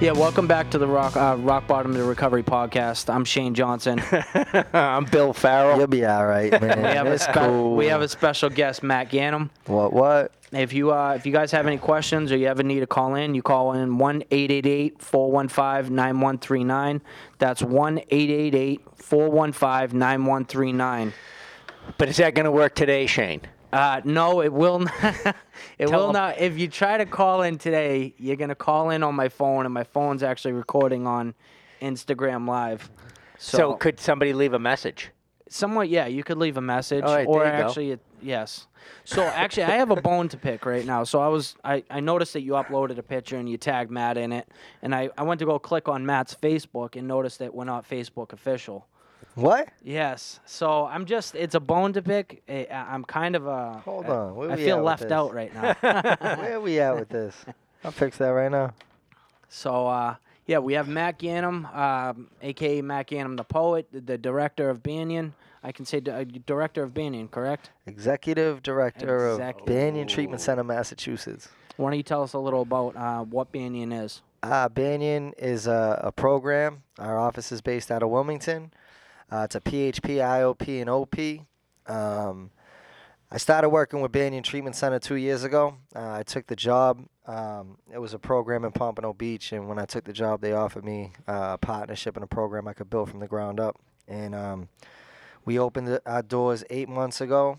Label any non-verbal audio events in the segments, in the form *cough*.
Yeah, welcome back to the Rock uh, Rock Bottom to Recovery podcast. I'm Shane Johnson. *laughs* I'm Bill Farrell. You'll be all right, man. *laughs* We have a it's spe- cool. we have a special guest, Matt Gannum. what? What? If you uh, if you guys have any questions or you ever need to call in, you call in one 415 9139 That's one 415 9139 But is that going to work today, Shane? Uh, no, it will not. *laughs* it Tell will 'em. not. If you try to call in today, you're gonna call in on my phone, and my phone's actually recording on Instagram Live. So, So, could somebody leave a message? somewhat, yeah, you could leave a message, All right, or there you go. actually, it, yes. So actually, I have a bone to pick right now. So I was, I, I noticed that you uploaded a picture and you tagged Matt in it, and I, I went to go click on Matt's Facebook and noticed that we're not Facebook official. What? Yes. So I'm just, it's a bone to pick. I, I'm kind of a. Hold on, where I we feel left out right now. *laughs* Where are we at with this? *laughs* I'll fix that right now. So uh, yeah, we have Matt Gannum, um, aka Matt Gannum, the poet, the, the director of Banyan. I can say di- uh, director of Banyan, correct? Executive Director Executive. of Banyan Treatment Center, Massachusetts. Why don't you tell us a little about uh, what Banyan is? Uh, Banyan is a, a program. Our office is based out of Wilmington. Uh, it's a PHP, IOP, and OP. Um, I started working with Banyan Treatment Center two years ago. Uh, I took the job. Um, it was a program in Pompano Beach, and when I took the job, they offered me uh, a partnership in a program I could build from the ground up. And um, we opened our doors eight months ago,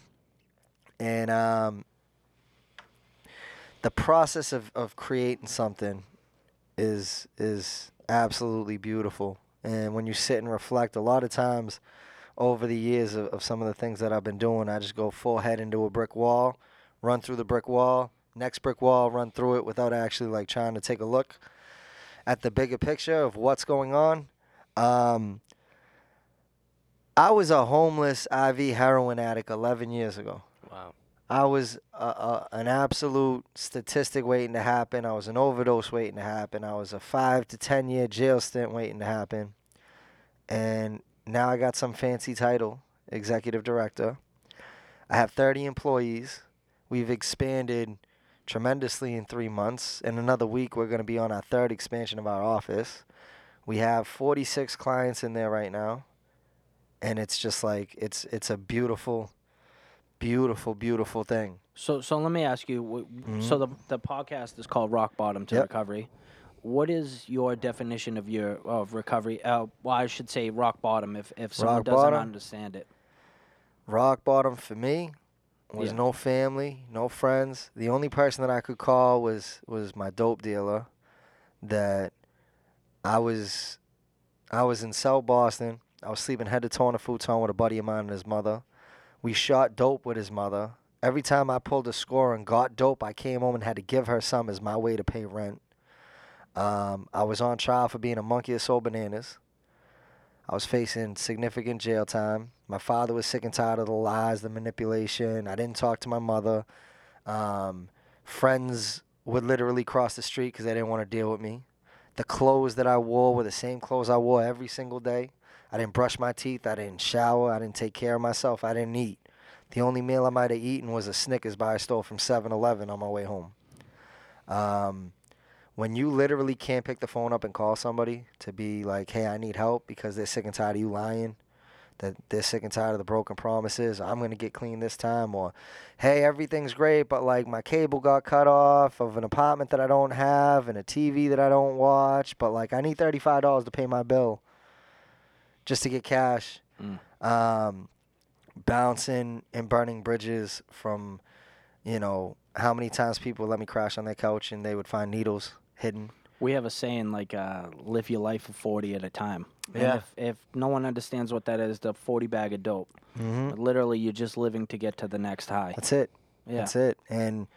and um, the process of, of creating something is is absolutely beautiful. And when you sit and reflect, a lot of times over the years of, of some of the things that I've been doing, I just go full head into a brick wall, run through the brick wall, next brick wall, run through it without actually like trying to take a look at the bigger picture of what's going on. Um, I was a homeless IV heroin addict 11 years ago. Wow. I was a, a, an absolute statistic waiting to happen. I was an overdose waiting to happen. I was a five to ten year jail stint waiting to happen. And now I got some fancy title, executive director. I have 30 employees. We've expanded tremendously in three months. In another week, we're going to be on our third expansion of our office. We have 46 clients in there right now. And it's just like, it's, it's a beautiful, beautiful, beautiful thing. So so let me ask you. So mm-hmm. the the podcast is called Rock Bottom to Yep. Recovery. What is your definition of your of recovery? Uh, well, I should say rock bottom if if someone Rock doesn't bottom? understand it. rock bottom for me was Yeah. no family, no friends. The only person that I could call was was my dope dealer. That I was, I was in South Boston. I was sleeping head to toe on a futon with a buddy of mine and his mother. We shot dope with his mother. Every time I pulled a score and got dope, I came home and had to give her some as my way to pay rent. Um, I was on trial for being a monkey that sold bananas. I was facing significant jail time. My father was sick and tired of the lies, the manipulation. I didn't talk to my mother. Um, friends would literally cross the street because they didn't want to deal with me. The clothes that I wore were the same clothes I wore every single day. I didn't brush my teeth. I didn't shower. I didn't take care of myself. I didn't eat. The only meal I might have eaten was a Snickers bar I stole from 7 Eleven on my way home. Um, when you literally can't pick the phone up and call somebody to be like, hey, I need help because they're sick and tired of you lying, that they're sick and tired of the broken promises, I'm going to get clean this time, or hey, everything's great, but like my cable got cut off of an apartment that I don't have and a TV that I don't watch, but like I need $35 to pay my bill just to get cash. Um, bouncing and burning bridges from, you know, how many times people let me crash on their couch and they would find needles hidden. We have a saying like uh, "live your life for forty at a time." And Yeah. if, if no one understands what that is, the forty bag of dope. Mm-hmm. Literally, you're just living to get to the next high. That's it. Yeah. That's it. And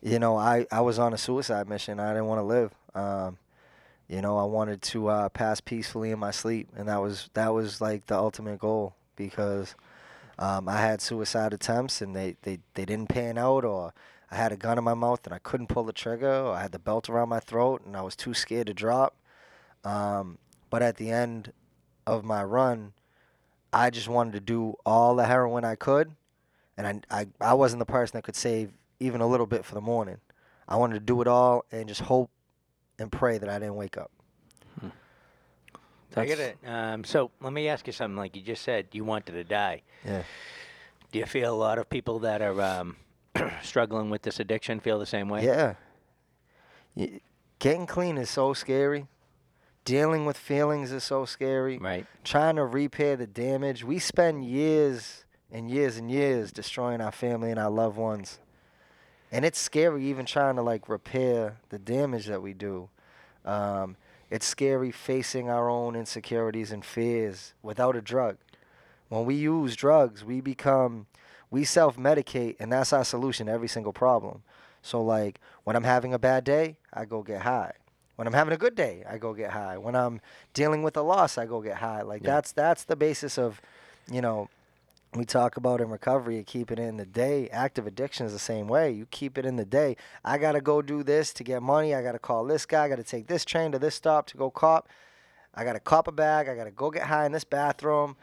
you know, I I was on a suicide mission. I didn't want to live. Um, you know, I wanted to uh, pass peacefully in my sleep, and that was that was like the ultimate goal because um, I had suicide attempts and they, they, they didn't pan out, or I had a gun in my mouth and I couldn't pull the trigger, or I had the belt around my throat and I was too scared to drop. Um, but at the end of my run, I just wanted to do all the heroin I could, and I, I, I wasn't the person that could save even a little bit for the morning. I wanted to do it all and just hope and pray that I didn't wake up. I get it. Um, so let me ask you something. Like you just said, you wanted to die. Yeah. Do you feel a lot of people that are um, *clears throat* struggling with this addiction feel the same way? Yeah. Y- Getting clean is so scary. Dealing with feelings is so scary. Right. Trying to repair the damage. We spend years and years and years destroying our family and our loved ones. And it's scary even trying to like repair the damage that we do. Um, it's scary facing our own insecurities and fears without a drug. When we use drugs, we become, we self medicate, and that's our solution to every single problem. So, like, when I'm having a bad day, I go get high. When I'm having a good day, I go get high. When I'm dealing with a loss, I go get high. Like, Yeah. that's that's the basis of, you know, we talk about in recovery and keep it in the day. Active addiction is the same way. You keep it in the day. I gotta go do this to get money. I gotta call this guy. I gotta take this train to this stop to go cop. I gotta cop a bag. I gotta go get high in this bathroom,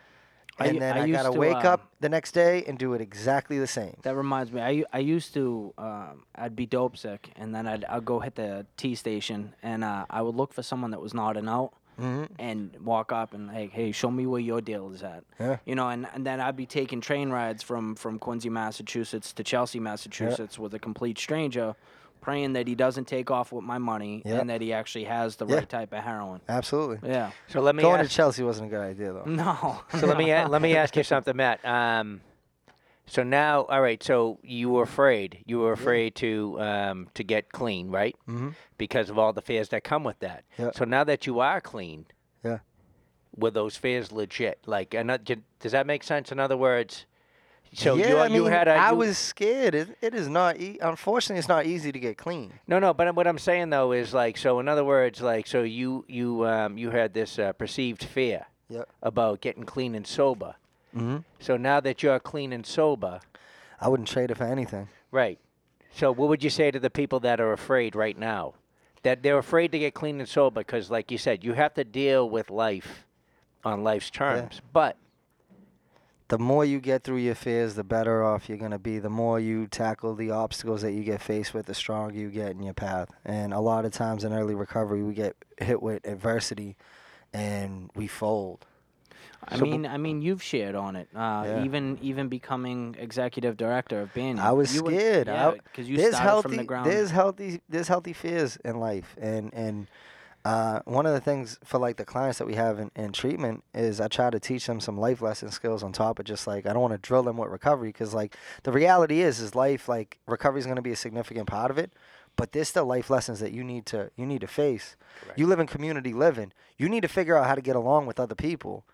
and u- then I I, gotta to, wake um, up the next day and do it exactly the same. That reminds me. i, I used to. Um, I'd be dope sick, and then I'd I'd go hit the T station, and uh, I would look for someone that was nodding out, hmm and walk up and like, hey, show me where your deal is at. Yeah. You know, and, and then I'd be taking train rides from from Quincy, Massachusetts to Chelsea, Massachusetts, with a complete stranger, praying that he doesn't take off with my money Yeah. and that he actually has the Yeah. right type of heroin. Absolutely. Yeah. So let me Going to ask, Chelsea wasn't a good idea though. *laughs* No. so let me *laughs* a- let me ask you something, Matt. Um, so now, all right. So you were afraid. You were afraid to um, to get clean, right? hmm Because of all the fears that come with that. Yeah. So now that you are clean, Yeah. were those fears legit? Like, does that make sense? In other words, so yeah, you I you had a I you- was scared. It, it is not. E- unfortunately, it's not easy to get clean. No, no, but what I'm saying though is like, so in other words, like, so you you um, you had this uh, perceived fear Yep. about getting clean and sober. Mm-hmm. So now that you're clean and sober, I wouldn't trade it for anything. right? So what would you say to the people that are afraid right now, that they're afraid to get clean and sober because, like you said, you have to deal with life on life's terms. But the more you get through your fears, the better off you're going to be. The more you tackle the obstacles that you get faced with, the stronger you get in your path. And a lot of times in early recovery, we get hit with adversity and we fold. I So mean, I mean, you've shared on it. Uh, Yeah. Even even becoming executive director of Banyan. I was were- scared. Yeah, because you there's started healthy, from the ground. there's healthy, there's healthy fears in life, and and uh, one of the things for like the clients that we have in, in treatment is I try to teach them some life lesson skills on top of just like I don't want to drill them with recovery because like the reality is is life like recovery is going to be a significant part of it, but there's still life lessons that you need to you need to face. Correct. You live in community living. You need to figure out how to get along with other people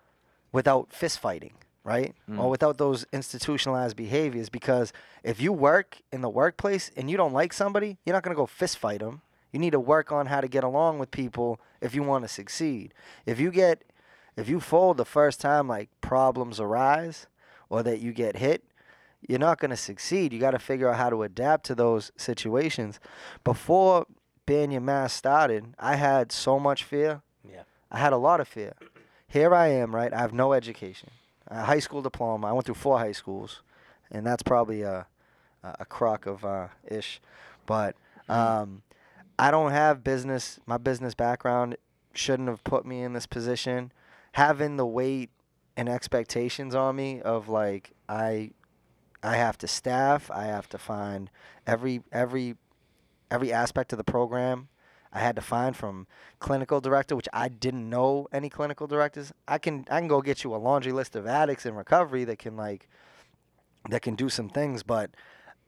without fist fighting, right? Or Mm. without those institutionalized behaviors. Because if you work in the workplace and you don't like somebody, you're not going to go fist fight them. You need to work on how to get along with people if you want to succeed. If you get, if you fold the first time, like problems arise or that you get hit, you're not going to succeed. You got to figure out how to adapt to those situations. Before being Banyan Mass started, I had so much fear. Yeah. I had a lot of fear. Here I am, right? I have no education. A high school diploma. I went through four high schools, and that's probably a a crock of uh, ish. But um, I don't have business. My business background shouldn't have put me in this position. Having the weight and expectations on me of like I I have to staff. I have to find every every every aspect of the program. I had to find from clinical director, which I didn't know any clinical directors. I can I can go get you a laundry list of addicts in recovery that can like that can do some things, but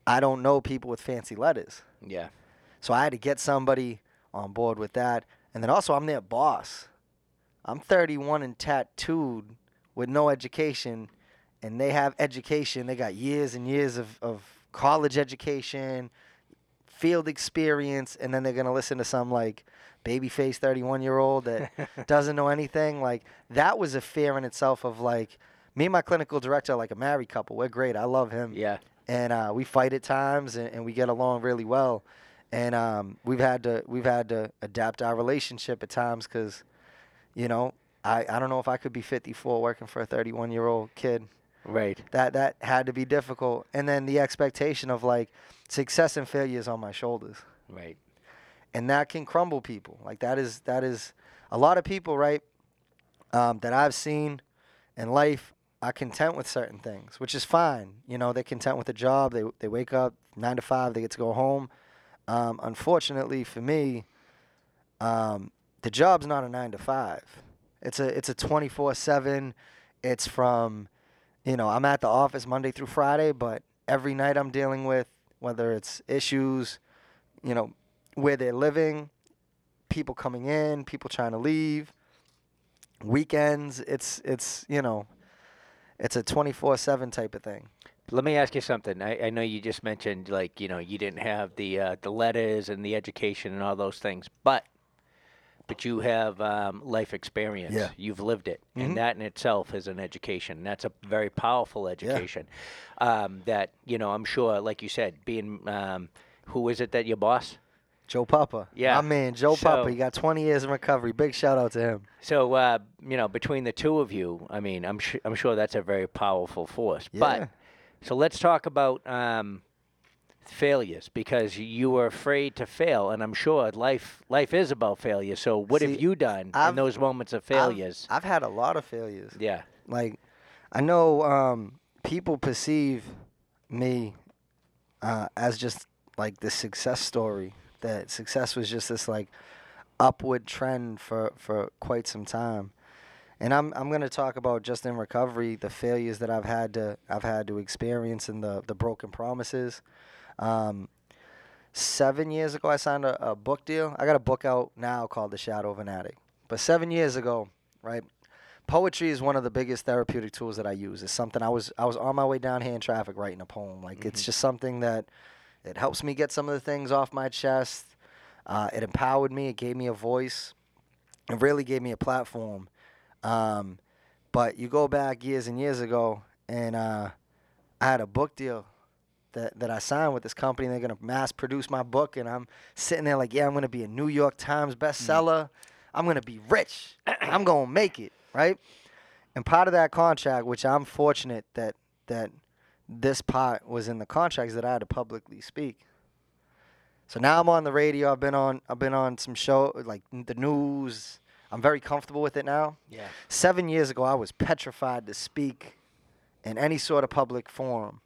I don't know people with fancy letters. Yeah. So I had to get somebody on board with that. And then also I'm their boss. I'm 31 and tattooed with no education and they have education. They got years and years of, of college education, field experience, and then they're gonna listen to some like babyface 31 year old that *laughs* doesn't know anything. Like that was a fear in itself of like me and my clinical director are like a married couple. We're great. I love him Yeah. and uh, we fight at times and, and we get along really well and um, we've had to we've had to adapt our relationship at times because you know I, I don't know if I could be 54 working for a 31 year old kid Right. that that had to be difficult and then the expectation of like success and failure is on my shoulders Right. and that can crumble people like that is that is a lot of people, right, um, that I've seen in life are content with certain things, which is fine. You know, they're content with a job. They they wake up nine to five. They get to go home. Um, unfortunately for me, um, the job's not a nine to five. It's a it's a twenty four seven. It's from, you know, I'm at the office Monday through Friday, but every night I'm dealing with whether it's issues, you know, where they're living, people coming in, people trying to leave, weekends. It's it's you know, it's a twenty four seven type of thing. Let me ask you something. I, I know you just mentioned like you know you didn't have the uh, the letters and the education and all those things, but but you have um, life experience. Yeah. You've lived it, Mhm. and that in itself is an education. That's a very powerful education. Um, that you know, I'm sure, like you said, being um, who is it that your boss? Joe Papa. Yeah. My man, Joe So- Papa. He got 20 years in recovery. Big shout out to him. So uh, you know, between the two of you, I mean, I'm su- I'm sure that's a very powerful force. But so let's talk about um, failures because you were afraid to fail, and I'm sure life life is about failure. So what have you done in I've- those moments of I've- failures? I've, had a lot of failures. yeah, Like, I know um, people perceive me uh, as just like the success story. That success was just this like upward trend for, for quite some time. And I'm I'm gonna talk about just in recovery the failures that I've had to I've had to experience and the the broken promises. Um, seven years ago, I signed a, a book deal. I got a book out now called The Shadow of an Addict. But seven years ago, right? Poetry is one of the biggest therapeutic tools that I use. It's something I was I was on my way down here in traffic writing a poem. Like it's just something that it helps me get some of the things off my chest. Uh, it empowered me. It gave me a voice. It really gave me a platform. Um, but you go back years and years ago, and uh, I had a book deal that, that I signed with this company. They're gonna mass produce my book, and I'm sitting there like, yeah, I'm gonna be a New York Times bestseller. I'm gonna be rich. *clears throat* I'm gonna make it, right? And part of that contract, which I'm fortunate that that this part was in the contract, is that I had to publicly speak. So now I'm on the radio. I've been on I've been on some show like the news. I'm very comfortable with it now. yeah, Seven years ago, I was petrified to speak in any sort of public forum.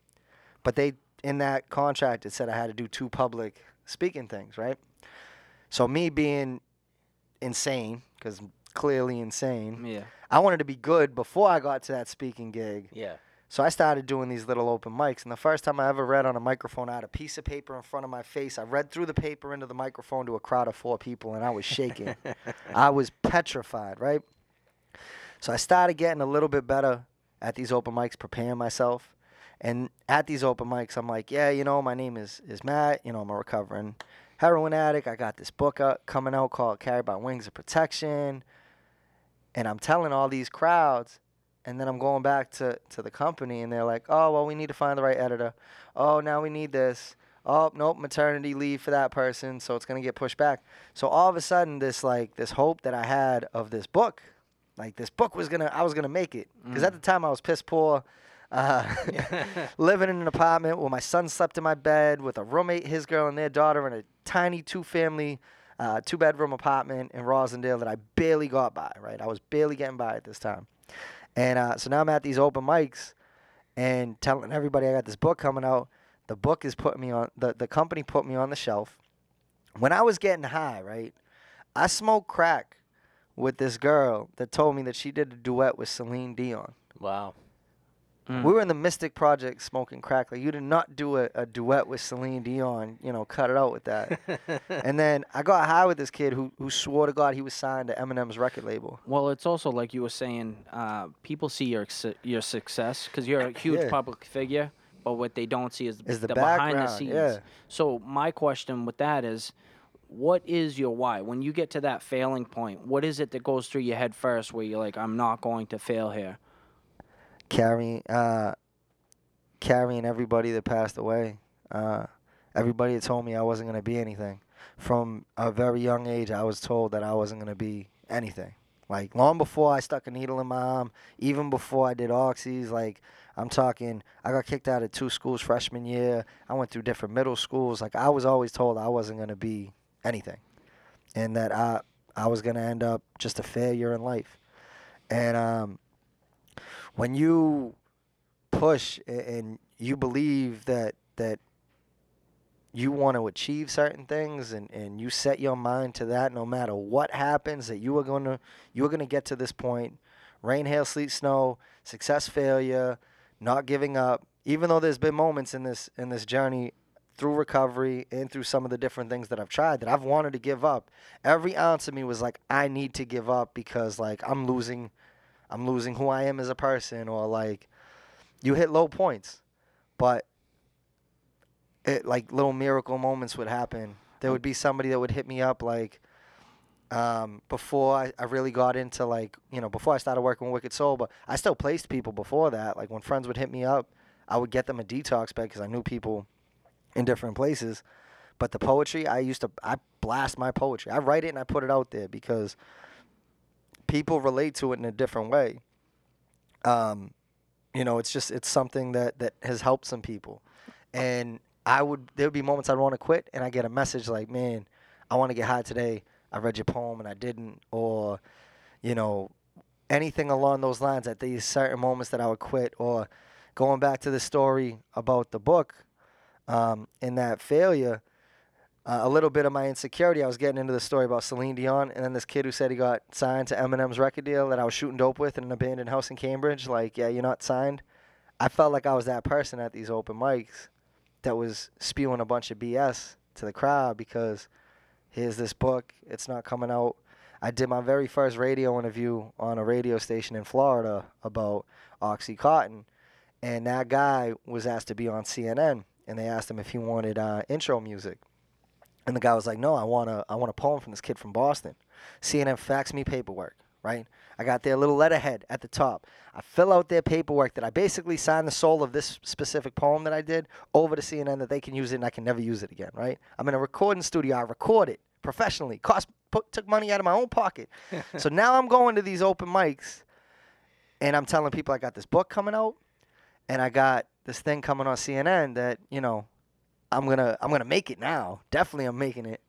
But they, in that contract, it said I had to do two public speaking things, right? So, me being insane, because clearly insane, Yeah. I wanted to be good before I got to that speaking gig. yeah. So I started doing these little open mics, and the first time I ever read on a microphone, I had a piece of paper in front of my face. I read through the paper into the microphone to a crowd of four people, and I was shaking. *laughs* I was petrified, right? So I started getting a little bit better at these open mics, preparing myself. And at these open mics, I'm like, yeah, you know, my name is is Matt. You know, I'm a recovering heroin addict. I got this book out, coming out called Carried by Wings of Protection. And I'm telling all these crowds, and then I'm going back to, to the company, and they're like, oh, well, we need to find the right editor. Oh, now we need this. Oh, nope, maternity leave for that person, so it's going to get pushed back. So all of a sudden, this like this hope that I had of this book, like this book was gonna, I was gonna make it. Because at mm. the time I was piss poor, uh, *laughs* *laughs* living in an apartment where my son slept in my bed with a roommate, his girl, and their daughter in a tiny two-family, uh, two-bedroom apartment in Roslindale that I barely got by. Right, I was barely getting by at this time. And uh, so now I'm at these open mics and telling everybody I got this book coming out. The book is putting me on the, the company put me on the shelf. When I was getting high, right, I smoked crack with this girl that told me that she did a duet with Celine Dion. Wow. Mm. We were in the Mystic Project smoking crack. Like you did not do a, a duet with Celine Dion. You know, cut it out with that. *laughs* and then I got high with this kid who who swore to God he was signed to Eminem's record label. Well, it's also like you were saying. Uh, people see your your success because you're a *laughs* huge Yeah. public figure, but what they don't see is, Is the behind the scenes. yeah. So my question with that is, what is your why? When you get to that failing point, what is it that goes through your head first, where you're like, I'm not going to fail here? Carrying uh carrying everybody that passed away. Uh everybody that told me i wasn't to be anything. From a very young age i was told that i wasn't to be anything. Like long before i stuck a needle in my arm even before i did oxys like i'm talking i got kicked out of two schools freshman year. I went through different middle schools. Like i was always told i wasn't to be anything. And that i I was gonna end up just a failure in life. And um, when you push and you believe that that you want to achieve certain things and, and you set your mind to that no matter what happens that you are going to you are going to get to this point. Rain hail sleet snow success failure not giving up. Even though there's been moments in this in this journey through recovery and through some of the different things that I've tried that I've wanted to give up every ounce of me was like I need to give up because like I'm losing I'm losing who I am as a person or like you hit low points but it like little miracle moments would happen. There would be somebody that would hit me up like um, before I, I really got into like you know before I started working with Wicked Soul, but I still placed people before that. Like when friends would hit me up, I would get them a detox bag because I knew people in different places. But the poetry, I used to I blast my poetry. I write it and I put it out there because people relate to it in a different way. Um, you know, it's just it's something that that has helped some people, and I would there would be moments I'd want to quit, and I get a message like, "Man, I want to get high today. I read your poem and I didn't," or, you know, anything along those lines. At these certain moments that I would quit, or going back to the story about the book, um, in that failure. Uh, a little bit of my insecurity. I was getting into the story about Celine Dion, and then this kid who said he got signed to Eminem's record deal that I was shooting dope with in an abandoned house in Cambridge. Like, yeah, you're not signed. I felt like I was that person at these open mics that was spewing a bunch of BS to the crowd because here's this book, it's not coming out. I did my very first radio interview on a radio station in Florida about Oxycontin, and that guy was asked to be on CNN, and they asked him if he wanted uh, intro music, and the guy was like, "No, I want a I want a poem from this kid from Boston." CNN faxed me paperwork, right? I got their little letterhead at the top. I fill out their paperwork that I basically sign the soul of this specific poem that I did over to CNN that they can use it and I can never use it again, right? I'm in a recording studio. I record it professionally. Cost put, took money out of my own pocket. *laughs* so now I'm going to these open mics and I'm telling people I got this book coming out and I got this thing coming on CNN that, you know, I'm to I'm to make it now. Definitely I'm making it.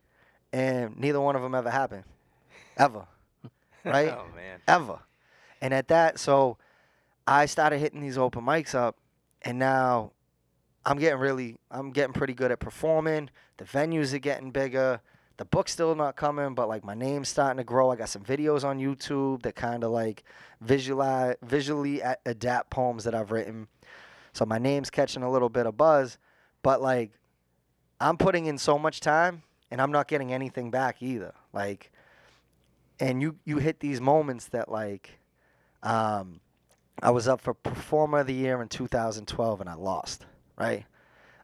And neither one of them ever happened. Ever. *laughs* Right? Oh man. ever. And at that, so I started hitting these open mics up, and now I'm getting really, I'm getting pretty good at performing. The venues are getting bigger. The book's still not coming, but like my name's starting to grow. I got some videos on YouTube that kind of like visualize, visually adapt poems that I've written. So my name's catching a little bit of buzz, but like I'm putting in so much time, and I'm not getting anything back either. Like and you you hit these moments that like um I was up for performer of the year in 2012 and I lost right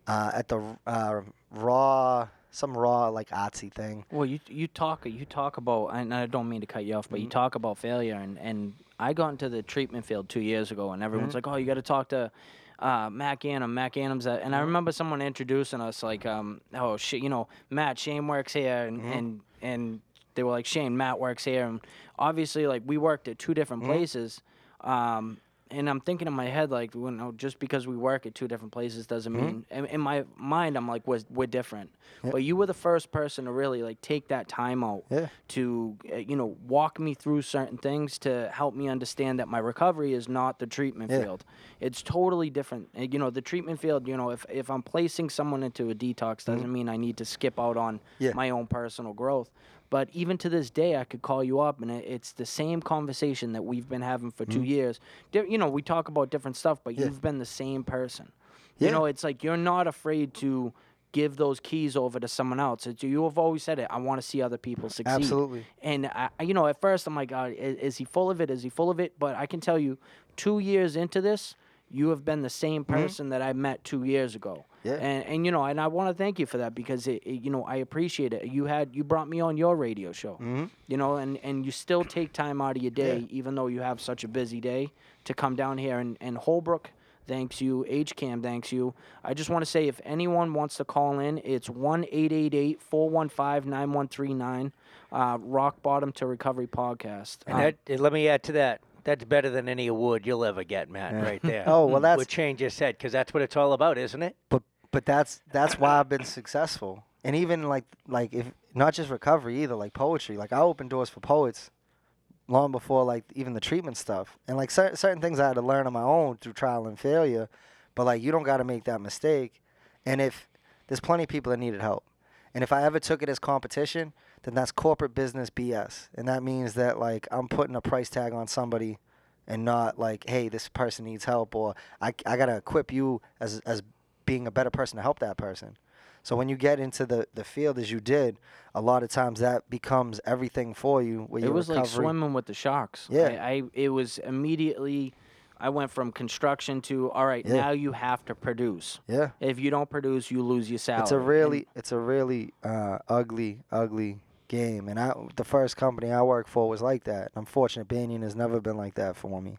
uh, at the uh, raw some raw like artsy thing Well, you you talk you talk about, and I don't mean to cut you off, but you talk about failure, and and I got into the treatment field two years ago, and everyone's like, oh, you got to talk to. Uh, Matt Gannum, Matt Gannum's, a, and I remember someone introducing us like, um, oh shit, you know, Matt Shane works here, and and and they were like, Shane, Matt works here, and obviously like we worked at two different places, um, and I'm thinking in my head like, well, no, just because we work at two different places doesn't mean. In, in my mind, I'm like, we're we're different. But you were the first person to really like take that time out Yeah. to uh, you know walk me through certain things to help me understand that my recovery is not the treatment Yeah. field. It's totally different. Uh, You know, the treatment field. You know, if if I'm placing someone into a detox, doesn't mean I need to skip out on Mm-hmm. My own personal growth. But even to this day, I could call you up, and it, it's the same conversation that we've been having for two years. Di- you know, we talk about different stuff, but Mm-hmm. Yeah. you've been the same person. Yeah. You know, it's like you're not afraid to give those keys over to someone else. It's, you have always said it. I want to see other people succeed. Absolutely. And I, you know, at first I'm like, God, is, is he full of it? Is he full of it? But I can tell you, two years into this, you have been the same person that I met two years ago. Yeah. And and you know, and I want to thank you for that because it, it- you know I appreciate it. You had you brought me on your radio show. Mm-hmm. You know, and and you still take time out of your day, even though you have such a busy day, to come down here and and Holbrook. Thanks you. HCAM thanks you. I just want to say if anyone wants to call in, it's 1 888 415 9139. Uh, Rock Bottom to Recovery Podcast. And Um, that, uh, let me add to that. That's better than any award you'll ever get, Matt. Right there. *laughs* Oh, well, that's- what change your said because that's what it's all about, isn't it? but but that's that's why I've been successful. And even like like if not just recovery either, like poetry. Like I opened doors for poets long before like even the treatment stuff. And like certain certain things I had to learn on my own through trial and failure. But like you don't got to make that mistake. And if there's plenty of people that needed help. And if I ever took it as competition, then that's corporate business BS. And that means that like I'm putting a price tag on somebody and not like, hey, this person needs help or I, I got to equip you as as being a better person to help that person. So when you get into the, the field as you did, a lot of times that becomes everything for you. Where It was like swimming with the sharks. Yeah. I, I it was immediately. I went from construction to all right. Yeah. Now you have to produce. Yeah, If you don't produce, you lose your salary. it's a And- really it's a really uh, ugly ugly game. And I the first company I worked for was like that. I'm fortunate Banyan has never been like that for me.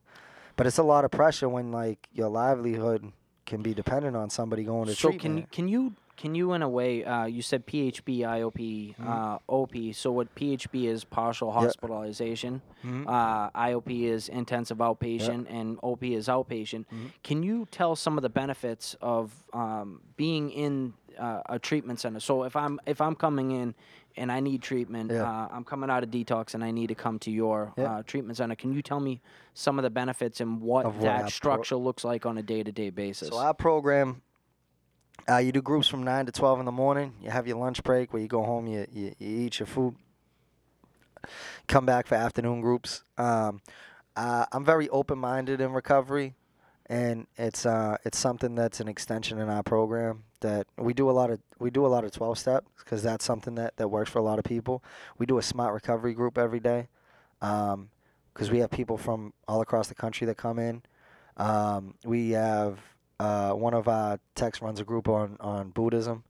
But it's a lot of pressure when like your livelihood can be dependent on somebody going to so treatment. can you can you can you in a way uh, you said PHP IOP Mm-hmm. uh, OP so what PHP is partial hospitalization. Mhm. uh, IOP is intensive outpatient and OP is outpatient. Mm-hmm. can you tell some of the benefits of um, being in uh, a treatment center? So if I'm if I'm coming in and I need treatment uh, I'm coming out of detox and I need to come to your uh, treatment center can you tell me some of the benefits and what what that our pro- structure looks like on a day-to-day basis? So our program, uh, you do groups from nine to twelve in the morning. You have your lunch break where you go home, you you, you eat your food. Come back for afternoon groups. Um, uh, I'm very open-minded in recovery, and it's uh, it's something that's an extension in our program that we do a lot of we do a lot of 12 step because that's something that, that works for a lot of people. We do a smart recovery group every day because we have people from all across the country that come in. Um, we have uh, one of our techs runs a group on, on Buddhism,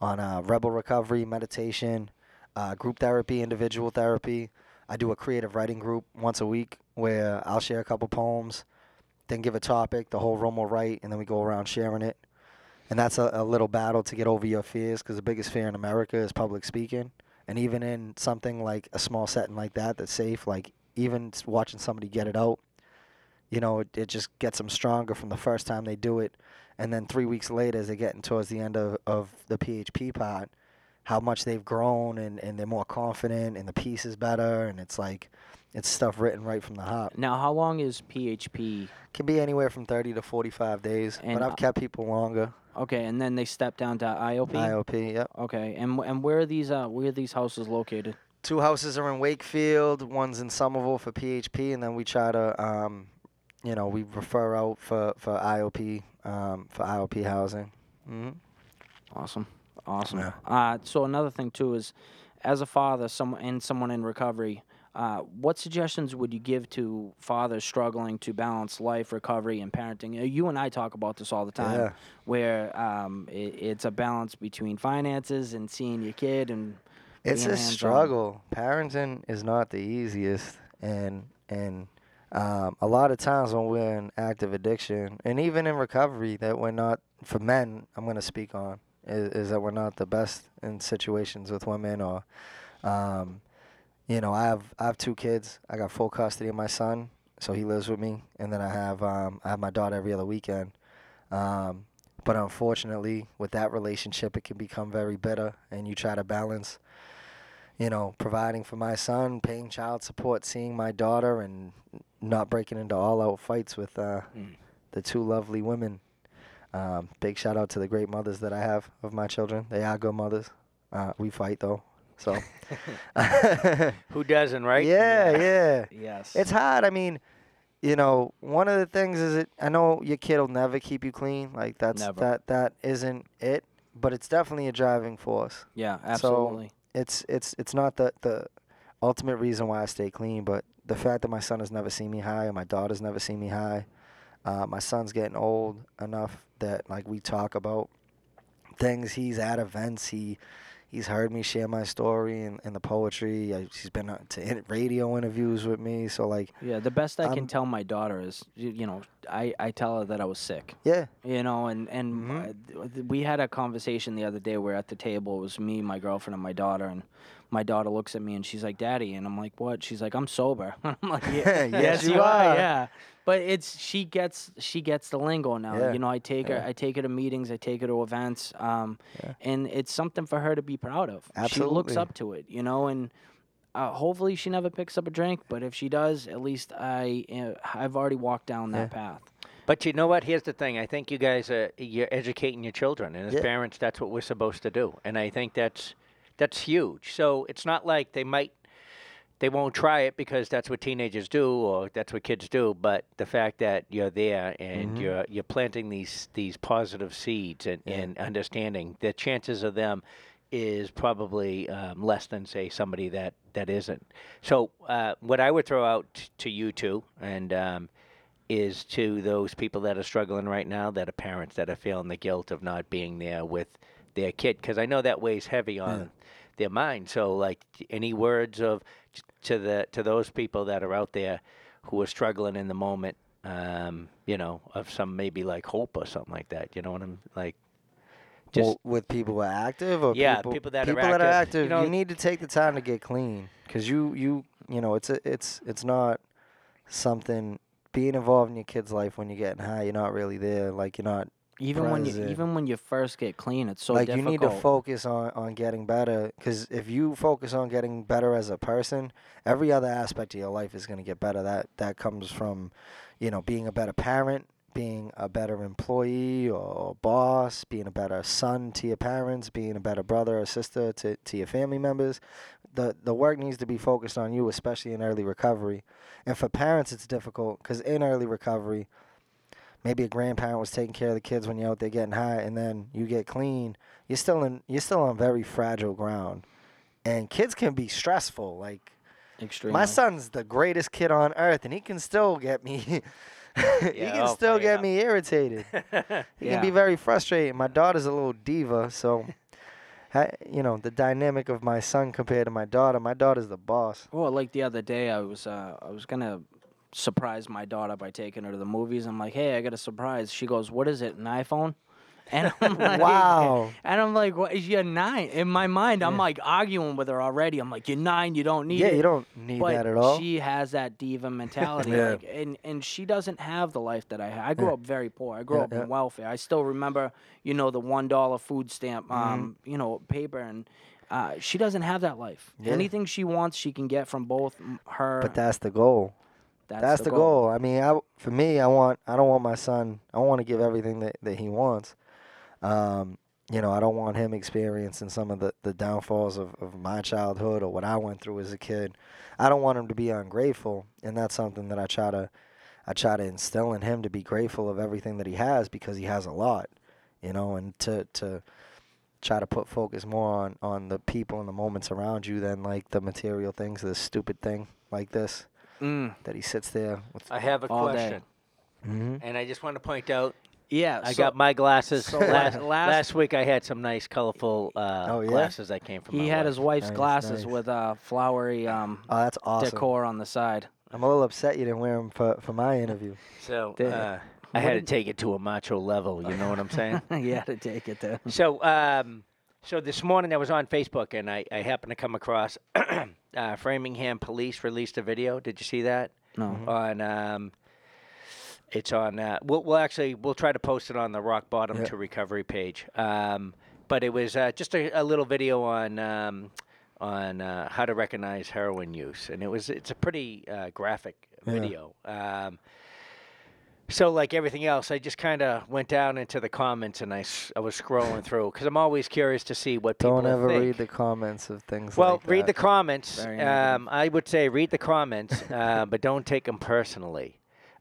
on uh, rebel recovery, meditation, uh, group therapy, individual therapy. I do a creative writing group once a week where I'll share a couple poems, then give a topic, the whole room will write, and then we go around sharing it. And that's a, a little battle to get over your fears because the biggest fear in America is public speaking. And even in something like a small setting like that that's safe, like even watching somebody get it out, you know, it, it just gets them stronger from the first time they do it. And then three weeks later, as they're getting towards the end of, of the PHP part, how much they've grown and, and they're more confident and the piece is better. And it's like, it's stuff written right from the heart. Now, how long is PHP? Can be anywhere from 30 to 45 days, And, but uh, I've kept people longer. Okay, and then they step down to IOP. IOP, yep. Okay, and and where are these uh where are these houses located? Two houses are in Wakefield, one's in Somerville for PHP, and then we try to, um, you know, we refer out for, for IOP, um, for IOP housing. hmm Awesome, awesome. Yeah. Uh, so another thing too is, as a father, some and someone in recovery, uh, what suggestions would you give to fathers struggling to balance life, recovery, and parenting? Uh, You and I talk about this all the time, Yeah. where um, it, it's a balance between finances and seeing your kid and. It's a struggle. Parenting is not the easiest, and and um, a lot of times when we're in active addiction, and even in recovery, that we're not for men. I'm going to speak on is, is that we're not the best in situations with women, or um, you know, I have I have two kids. I got full custody of my son, so he lives with me, and then I have um, I have my daughter every other weekend. Um, but unfortunately, with that relationship, it can become very bitter, and you try to balance you know, providing for my son, paying child support, seeing my daughter, and not breaking into all out fights with uh, Mm. the two lovely women. Um, big shout out to the great mothers that I have of my children. They are good mothers. Uh, we fight though, so. *laughs* *laughs* Who doesn't, right? Yeah, yeah. Yes. It's hard. I mean, you know, one of the things is it. I know your kid will never keep you clean. Like that's Never. that that isn't it. But it's definitely a driving force yeah, absolutely. It's it's it's not the the ultimate reason why I stay clean, but the fact that my son has never seen me high and my daughter's never seen me high. Uh, my son's getting old enough that like we talk about things. He's at events. He he's heard me share my story and, and the poetry. I, he's been uh, to radio interviews with me. So like Yeah, the best I can I'm- tell my daughter is, you, you know, I, I tell her that I was sick. yeah, You know, and and Mhm. uh, th- we had a conversation the other day where at the table it was me, my girlfriend, and my daughter, and my daughter looks at me and she's like, "Daddy," and I'm like, "What?" She's like, "I'm sober." and *laughs* I'm like, "Yeah, *laughs* Yes, *laughs* you are, are." yeah." But it's she gets she gets the lingo now. Yeah, You know, I take her. I take her to meetings, I take her to events, um, Yeah. and it's something for her to be proud of. She looks up to it, you know, and uh, hopefully she never picks up a drink. But if she does, at least I uh, I've already walked down that path. But you know what? Here's the thing. I think you guys are you're educating your children, and as Yeah. parents, that's what we're supposed to do. And I think that's that's huge. So it's not like they might they won't try it because that's what teenagers do or that's what kids do. But the fact that you're there and Mhm. you're you're planting these these positive seeds and, Yeah. and understanding, the chances of them is probably um, less than say somebody that that isn't. So uh, what I would throw out t- to you two and um, is to those people that are struggling right now, that are parents that are feeling the guilt of not being there with their kid, because I know that weighs heavy on their mind. So, like, any words of to the to those people that are out there who are struggling in the moment, um, you know, of some maybe like hope or something like that. You know what I'm like? Just Well, with people who are active or Yeah, people, people that are people that are active, active, you know- need to take the time to get clean because you you you know it's a, it's it's not something being involved in your kid's life when you're getting high. You're not really there. Like you're not Even when you even when you first get clean, it's so like difficult. you need to focus on on getting better because if you focus on getting better as a person every other aspect of your life is going to get better. That that comes from you know being a better parent being a better employee or boss being a better son to your parents being a better brother or sister to, to your family members. The the work needs to be focused on you especially in early recovery. And for parents it's difficult because in early recovery maybe a grandparent was taking care of the kids when you're out there getting high and then you get clean you're still in you're still on very fragile ground. And kids can be stressful like Extremely. my son's the greatest kid on earth and he can still get me *laughs* he Yeah, can I'll still get up. me irritated. *laughs* He can be very frustrating my *laughs* daughter's a little diva so ha- you know the dynamic of my son compared to my daughter my daughter's the boss. Well, like the other day, I was uh, I was gonna surprise my daughter by taking her to the movies. I'm like, hey, I got a surprise. She goes, what is it? An iPhone? And *laughs* I'm like, wow And I'm like, what? You're nine. In my mind, I'm like arguing with her already. I'm like, you're nine. You don't need yeah it. you don't need but that at all she has that diva *laughs* mentality, Yeah. like, and and she doesn't have the life that I had. I grew Yeah. up very poor. I grew Yeah, up yeah. in welfare. I still remember, you know, the one dollar food stamp, Mm-hmm. um, you know, paper, and uh, she doesn't have that life. Yeah. Anything she wants, she can get from both her. but that's the goal that's, That's, the, goal. I mean, I, for me, I want I don't want my son. I want to give everything that, that he wants. Um, you know, I don't want him experiencing some of the, the downfalls of, of my childhood or what I went through as a kid. I don't want him to be ungrateful, and that's something that I try to I try to instill in him to be grateful of everything that he has because he has a lot. You know, and to to try to put focus more on on the people and the moments around you than like the material things, this stupid thing like this Mm, that he sits there with. I have a All day. question, hmm and I just want to point out yeah, I so got my glasses. so last, last last- week I had some nice, colorful uh, Oh, yeah? glasses that came from. He my had wife. his wife's Nice, glasses nice. with uh, flowery um, Oh, that's awesome. decor on the side. I'm a little upset you didn't wear them for, for my interview. So uh, I had to take it to a macho level. You know what I'm saying? *laughs* you had to take it there. so, um, so this morning I was on Facebook and I, I happened to come across *clears throat* uh, Framingham Police released a video. Did you see that? No. On um, it's on. Uh, we'll, we'll actually we'll try to post it on the Rock Bottom Yeah. to Recovery page. Um, but it was uh, just a, a little video on. Um, on uh, how to recognize heroin use, and it was it's a pretty uh, graphic Yeah. video. Um, so, like everything else, I just kind of went down into the comments and I, I was scrolling through because I'm always curious to see what people Don't ever think. read the comments of things well, like read that. the comments. Um, I would say read the comments, uh, *laughs* but don't take them personally.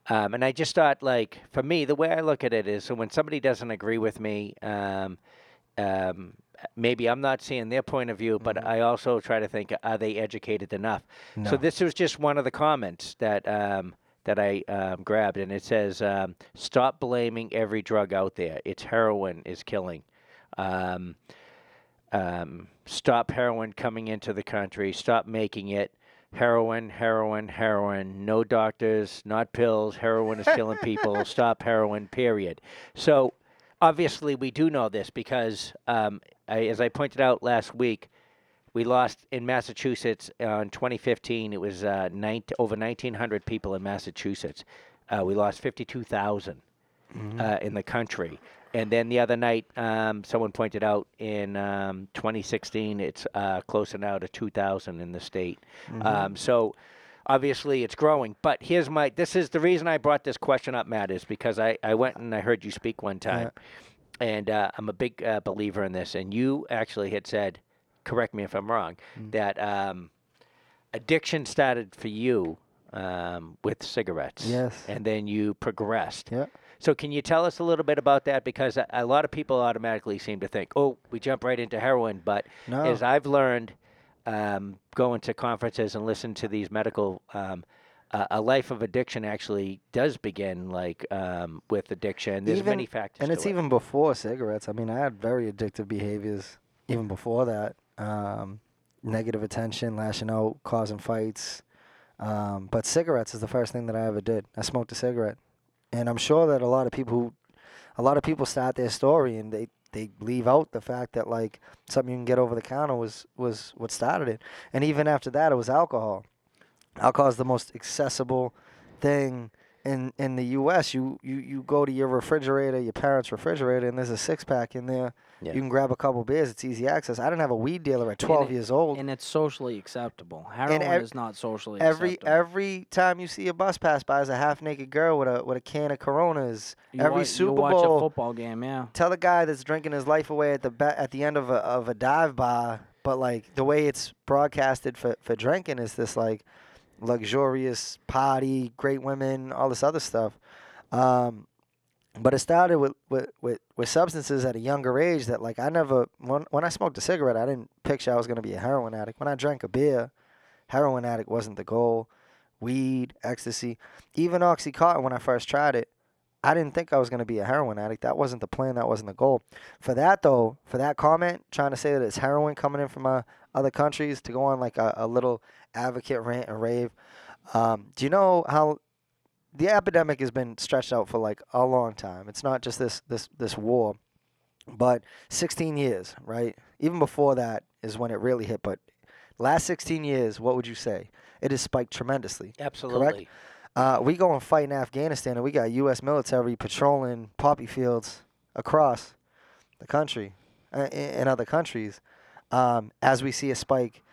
Um, and I just thought, like, for me, the way I look at it is, so when somebody doesn't agree with me, um, um, maybe I'm not seeing their point of view, but I also try to think, are they educated enough? No. So this was just one of the comments that um, that I um, grabbed, and it says, um, "Stop blaming every drug out there. It's heroin is killing." Um, um, stop heroin coming into the country. Stop making it. Heroin, heroin, heroin. No doctors, not pills. Heroin is killing people. *laughs* Stop heroin. Period. So, obviously, we do know this because, um, I, as I pointed out last week, we lost in Massachusetts uh, in 2015. It was uh, 19, over 1,900 people in Massachusetts. Uh, we lost 52,000 Mm-hmm. uh, in the country. And then the other night, um, someone pointed out in um, 2016, it's uh, closer now to 2,000 in the state. Mm-hmm. Um, so obviously it's growing. But here's my this is the reason I brought this question up, Matt, is because I, I went and I heard you speak one time. And uh, I'm a big uh, believer in this. And you actually had said, correct me if I'm wrong, Mm. that um, addiction started for you um, with cigarettes. Yes. And then you progressed. Yeah. So can you tell us a little bit about that? Because a, a lot of people automatically seem to think, oh, we jump right into heroin. But No. as I've learned, um, going to conferences and listen to these medical, um, uh, a life of addiction actually does begin like um, with addiction. There's Even- many factors. and it's it. even before cigarettes. I mean, I had very addictive behaviors even before that. Um, negative attention, lashing out, causing fights. Um, but cigarettes is the first thing that I ever did. I smoked a cigarette, and I'm sure that a lot of people who, a lot of people start their story and they they leave out the fact that like something you can get over the counter was was what started it. And even after that, it was alcohol. Alcohol is the most accessible thing in in the U.S. You you you go to your refrigerator, your parents' refrigerator, and there's a six pack in there. Yeah. You can grab a couple beers. It's easy access. I didn't have a weed dealer at 12 it- years old. and it's socially acceptable. Heroin ev- is not socially Every acceptable. every time you see a bus pass by is a half naked girl with a with a can of Coronas. you every watch, Super you watch Bowl, a football game, yeah. tell a guy that's drinking his life away at the ba- at the end of a of a dive bar, but like the way it's broadcasted for for drinking is this like luxurious party, great women, all this other stuff. Um, but it started with, with, with, with substances at a younger age that like I never when when I smoked a cigarette I didn't picture I was gonna be a heroin addict. When I drank a beer, heroin addict wasn't the goal. Weed, ecstasy, even oxycontin when I first tried it, I didn't think I was gonna be a heroin addict. That wasn't the plan. That wasn't the goal. For that though, for that comment, trying to say that it's heroin coming in from uh, other countries to go on like a, a little advocate rant and rave. Um, do you know how the epidemic has been stretched out for like a long time? It's not just this this this war, but 16 years, right? Even before that is when it really hit. But last 16 years, what would you say? It has spiked tremendously. Absolutely. Uh, we go and fight in Afghanistan, and we got U.S. military patrolling poppy fields across the country uh, in, in other countries. Um, as we see a spike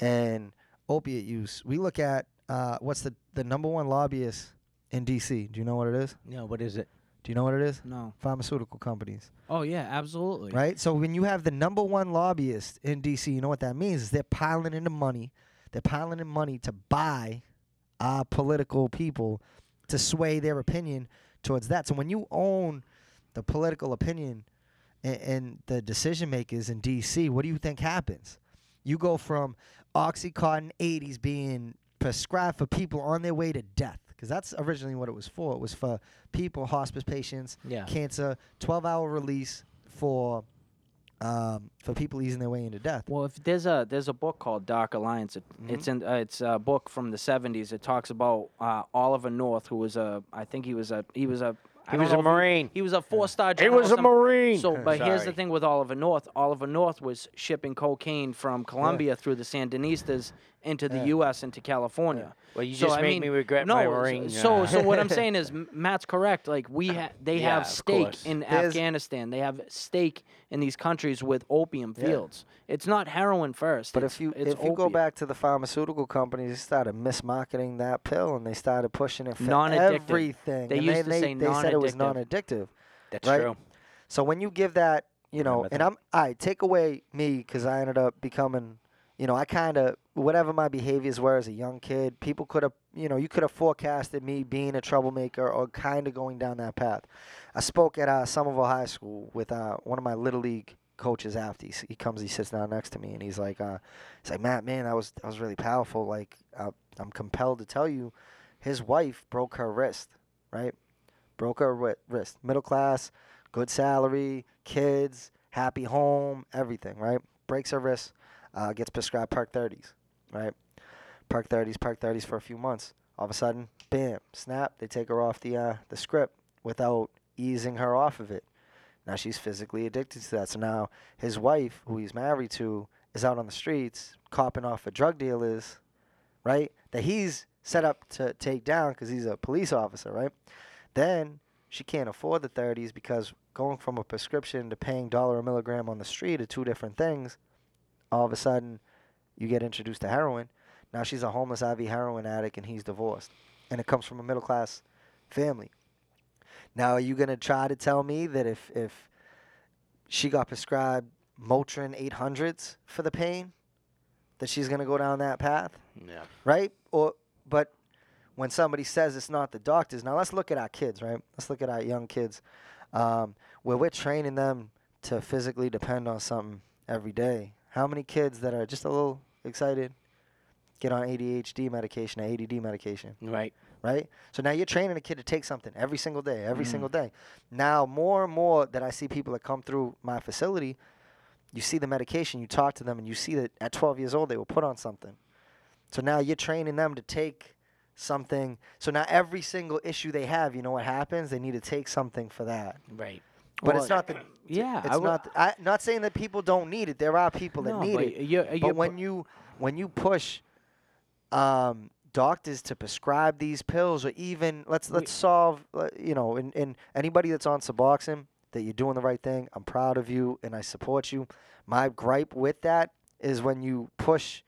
in opiate use, we look at uh, what's the the number one lobbyist in D.C. Do you know what it is? No, what is it? Do you know what it is? No. Pharmaceutical companies, Oh yeah, absolutely. right? So when you have the number one lobbyist in D.C., you know what that means is they're piling in the money. They're piling in money to buy our political people to sway their opinion towards that. So when you own the political opinion and, and the decision makers in D.C., what do you think happens? You go from OxyContin 80s being prescribed for people on their way to death, because that's originally what it was for. It was for people, hospice patients, Yeah. cancer, 12 hour release for um, for people easing their way into death. Well, if there's a there's a book called Dark Alliance. It, Mm-hmm. It's in uh, it's a book from the 70s. It talks about uh, Oliver North, who was a I think he was a he was a He don't was a Marine. He, was a four star general. or was a Marine. So, but here's the thing with Oliver North. Oliver North was shipping cocaine from Colombia through the Sandinistas into the Yeah. U.S. into California. Well, you So, just I made mean, me regret no, my so- Marine. So, uh, so what I'm *laughs* saying is, Matt's correct. Like we, ha- *laughs* they Yeah, have stake course. in There's- Afghanistan. They have stake in these countries with opium Yeah. fields. It's not heroin first. But if you it's if you go back to the pharmaceutical companies, they started mismarketing that pill and they started pushing it for Non-addictive. everything. They and used they, to they, say they said it was non-addictive. non-addictive. That's right? true. So when you give that, you know, and that. I'm right, take away me because I ended up becoming, you know, I kind of whatever my behaviors were as a young kid, people could have, you know, you could have forecasted me being a troublemaker or kind of going down that path. I spoke at uh, Somerville High School with uh, one of my little league coaches after. He, he comes he sits down next to me and he's like uh he's like Matt man that was that was really powerful. Like uh, I'm compelled to tell you his wife broke her wrist right? Broke her wrist. Middle class good salary kids happy home everything right? Breaks her wrist uh, gets prescribed perk 30s right perk 30s perk 30s for a few months all of a sudden bam snap they take her off the uh, the script without easing her off of it now she's physically addicted to that. So now his wife, who he's married to, is out on the streets copping off of drug dealers, right? That he's set up to take down because he's a police officer, right? Then she can't afford the 30s because going from a prescription to paying dollar a milligram on the street are two different things. All of a sudden, you get introduced to heroin. Now she's a homeless IV heroin addict and he's divorced. And it comes from a middle class family. Now, are you going to try to tell me that if, if she got prescribed Motrin 800s for the pain, that she's going to go down that path? Yeah. right? Or but when somebody says it's not the doctors, now let's look at our kids, right? Let's look at our young kids, um, where we're training them to physically depend on something every day. How many kids that are just a little excited get on ADHD medication, or ADD medication, Right. right? So now you're training a kid to take something every single day, every mm-hmm. single day. Now more and more that I see people that come through my facility, you see the medication, you talk to them, and you see that at 12 years old they were put on something. So now you're training them to take something. So now every single issue they have, you know what happens? They need to take something for that. Right. But Well, it's not the. *clears throat* yeah, It's not. I not saying that people don't need it. There are people that No, need but it. you're- But you're when pu- you when you push um, doctors to prescribe these pills, or even let's let's solve, uh, you know, and, and anybody that's on Suboxone, that you're doing the right thing. I'm proud of you and I support you. My gripe with that is when you push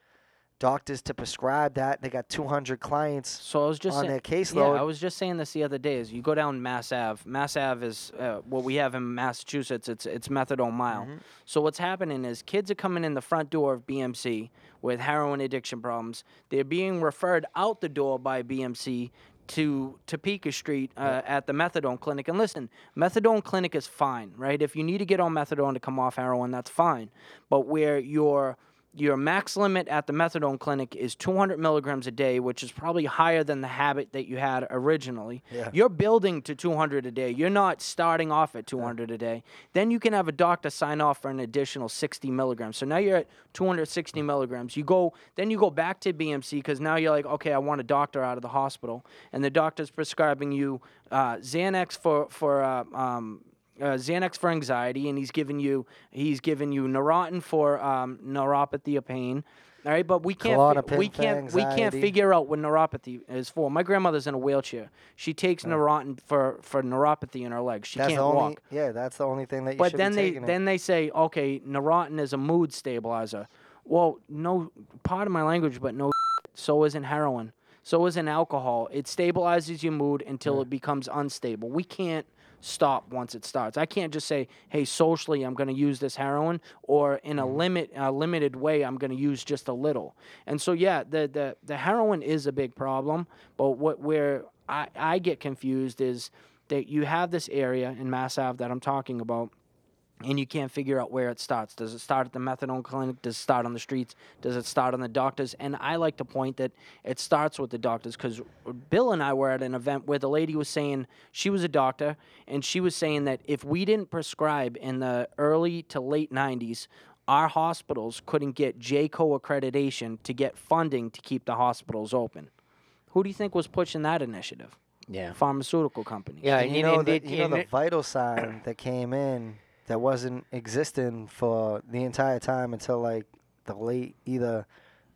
doctors to prescribe that. They got 200 clients So I was just on saying, their yeah, caseload. I was just saying this the other day. Is you go down Mass Ave. Mass Ave is uh, what we have in Massachusetts. It's it's methadone mile. Mm-hmm. So what's happening is kids are coming in the front door of BMC with heroin addiction problems. They're being referred out the door by BMC to Topeka Street uh, at the methadone clinic. And listen, methadone clinic is fine, right? If you need to get on methadone to come off heroin, that's fine. But where your your max limit at the methadone clinic is 200 milligrams a day, which is probably higher than the habit that you had originally. Yeah. You're building to 200 a day. You're not starting off at 200 a day. Then you can have a doctor sign off for an additional 60 milligrams. So now you're at 260 milligrams. You go, then you go back to BMC because now you're like, okay, I want a doctor out of the hospital, and the doctor's prescribing you uh, Xanax for for uh, um, uh, Xanax for anxiety, and he's giving you he's giving you Neurontin for um, neuropathy of pain. All right, but we can't fi- we can't we can't figure out what neuropathy is for. My grandmother's in a wheelchair. She takes Neurontin for for neuropathy in her legs. She that's can't only. walk. Yeah, that's the only thing that you But should then be they taking it. then they say, okay, Neurontin is a mood stabilizer. Well, no, part of my language, but no. *laughs* So isn't heroin. So isn't alcohol. It stabilizes your mood until it becomes unstable. We can't stop once it starts. I can't just say, hey, socially, I'm going to use this heroin, or in Mm-hmm. a limit, a limited way, I'm going to use just a little. And so, yeah, the the the heroin is a big problem. But what where I I get confused is that you have this area in Mass Ave that I'm talking about and you can't figure out where it starts. Does it start at the methadone clinic? Does it start on the streets? Does it start on the doctors? And I like to point that it starts with the doctors because Bill and I were at an event where the lady was saying she was a doctor and she was saying that if we didn't prescribe in the early to late 90s, our hospitals couldn't get JCO accreditation to get funding to keep the hospitals open. Who do you think was pushing that initiative? Yeah. Pharmaceutical companies. Yeah. And you and- know, and the, it- you know the it- vital sign that came in that wasn't existing for the entire time until like the late either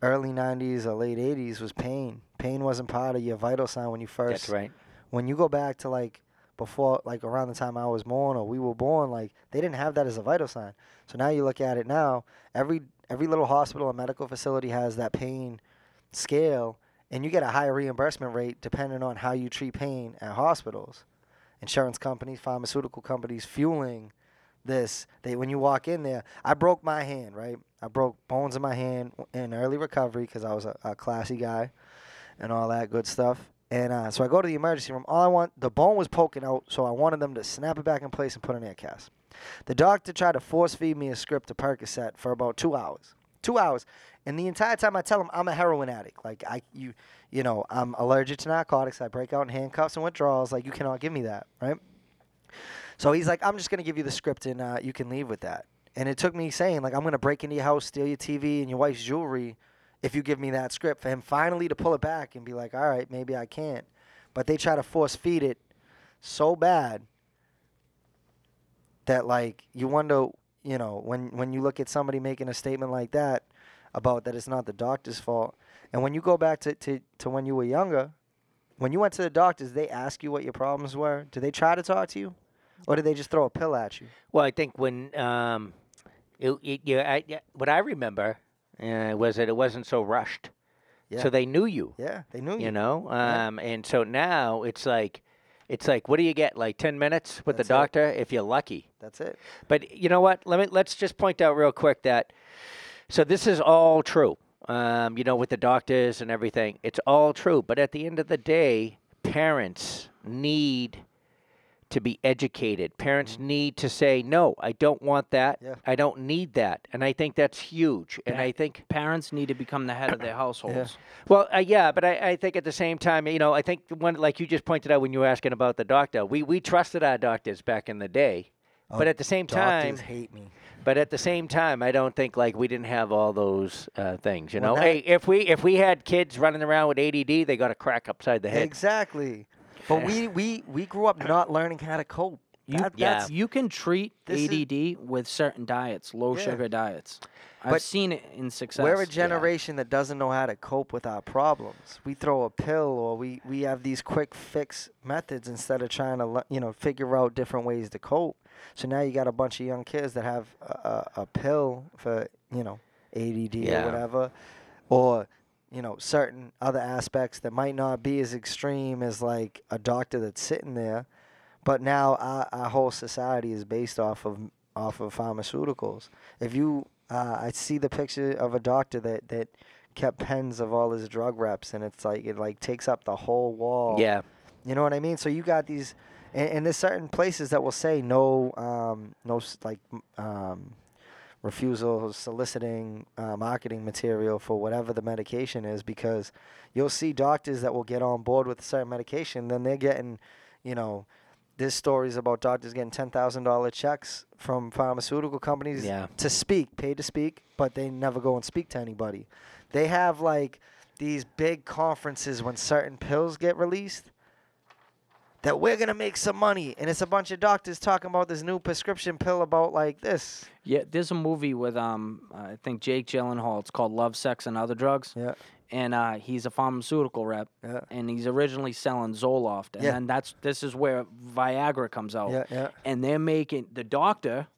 early 90s or late 80s was pain. Pain wasn't part of your vital sign when you first. That's right. When you go back to like before, like around the time I was born or we were born, like they didn't have that as a vital sign. So now you look at it now, every every little hospital or medical facility has that pain scale, and you get a higher reimbursement rate depending on how you treat pain at hospitals. Insurance companies, pharmaceutical companies fueling this. They when you walk in there, I broke my hand, right? I broke bones in my hand in early recovery because I was a, a classy guy and all that good stuff. And uh, so I go to the emergency room. All I want, the bone was poking out, so I wanted them to snap it back in place and put an air cast. The doctor tried to force feed me a script of Percocet for about two hours. Two hours, and the entire time I tell him I'm a heroin addict. Like I, you, you know, I'm allergic to narcotics. I break out in handcuffs and withdrawals. Like you cannot give me that, right? So he's like, I'm just gonna give you the script and uh, you can leave with that. And it took me saying like, I'm gonna break into your house, steal your TV and your wife's jewelry, if you give me that script. For him finally to pull it back and be like, all right, maybe I can't. But they try to force feed it so bad that like you wonder, you know, when when you look at somebody making a statement like that, about that it's not the doctor's fault. And when you go back to, to, to when you were younger, when you went to the doctors, they ask you what your problems were. Did they try to talk to you, or did they just throw a pill at you? Well, I think when um, it, it, yeah, I, yeah, what I remember uh, was that it wasn't so rushed. Yeah. So they knew you. Yeah, they knew you. you know um, and so now it's like it's like what do you get like 10 minutes with That's the it. doctor if you're lucky That's it. but you know what let me let's just point out real quick that so this is all true um, you know with the doctors and everything it's all true but at the end of the day parents need to be educated parents need to say no i don't want that Yeah. i don't need that and i think that's huge and Yeah. i think Parents need to become the head of their *coughs* households. well, uh, yeah, but I, I think at the same time, you know, I think one like you just pointed out when you were asking about the doctor, we we trusted our doctors back in the day, but Oh, at the same time, hate me. but at the same time, I don't think like we didn't have all those uh, things. You Well, know, hey, if we if we had kids running around with ADD, they got a crack upside the head. Exactly. But we, we, we grew up not learning how to cope. You, That- Yeah. that's- you can treat This is- ADD with certain diets, low Yeah. sugar diets. I've But seen it in success. We're a generation that doesn't know how to cope with our problems. We throw a pill or we, we have these quick fix methods instead of trying to you know figure out different ways to cope. So now you got a bunch of young kids that have a, a, a pill for you know ADD Yeah. or whatever, or you know certain other aspects that might not be as extreme as like a doctor that's sitting there, but now our, our whole society is based off of off of pharmaceuticals. If you, uh, I see the picture of a doctor that that kept pens of all his drug reps, and it's like it like takes up the whole wall. Yeah, You know what I mean? So you got these, and, and there's certain places that will say no, um, no like um, refusal soliciting uh, marketing material for whatever the medication is, because you'll see doctors that will get on board with a certain medication, then they're getting, you know. There's stories about doctors getting ten thousand dollar checks from pharmaceutical companies Yeah. to speak, paid to speak, but they never go and speak to anybody. They have like these big conferences when certain pills get released that we're gonna make some money, and it's a bunch of doctors talking about this new prescription pill about like this. Yeah, there's a movie with um I think Jake Gyllenhaal. It's called Love, Sex, and Other Drugs. Yeah, And uh, he's a pharmaceutical rep, yeah, and he's originally selling Zoloft, and Yeah. then that's this is where Viagra comes out. yeah, yeah. and they're making the doctor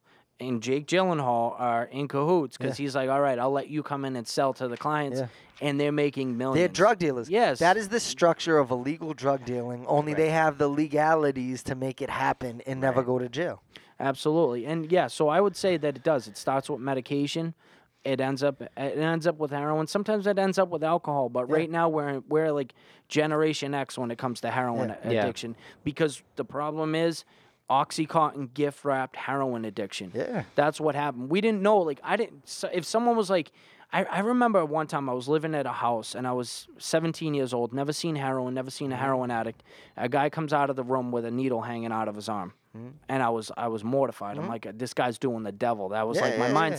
and Jake Gyllenhaal are in cahoots because he's like, all right, I'll let you come in and sell to the clients, Yeah. and they're making 1000000s They're drug dealers. Yes. that is the structure of illegal drug dealing. Only they have the legalities to make it happen and never go to jail. Absolutely, and yeah, so I would say that it does. It starts with medication. It ends up it ends up with heroin. Sometimes it ends up with alcohol, but Yeah. right now we're we're like Generation X when it comes to heroin Yeah. a- Yeah. addiction because the problem is OxyContin gift wrapped heroin addiction. Yeah. That's what happened. We didn't know. Like I didn't. So if someone was like, I, I remember one time I was living at a house and I was 17 years old, never seen heroin, never seen a Mm-hmm. heroin addict. A guy comes out of the room with a needle hanging out of his arm, and I was I was mortified. I'm like, this guy's doing the devil. That was Mm-hmm. Yeah, like my yeah, yeah.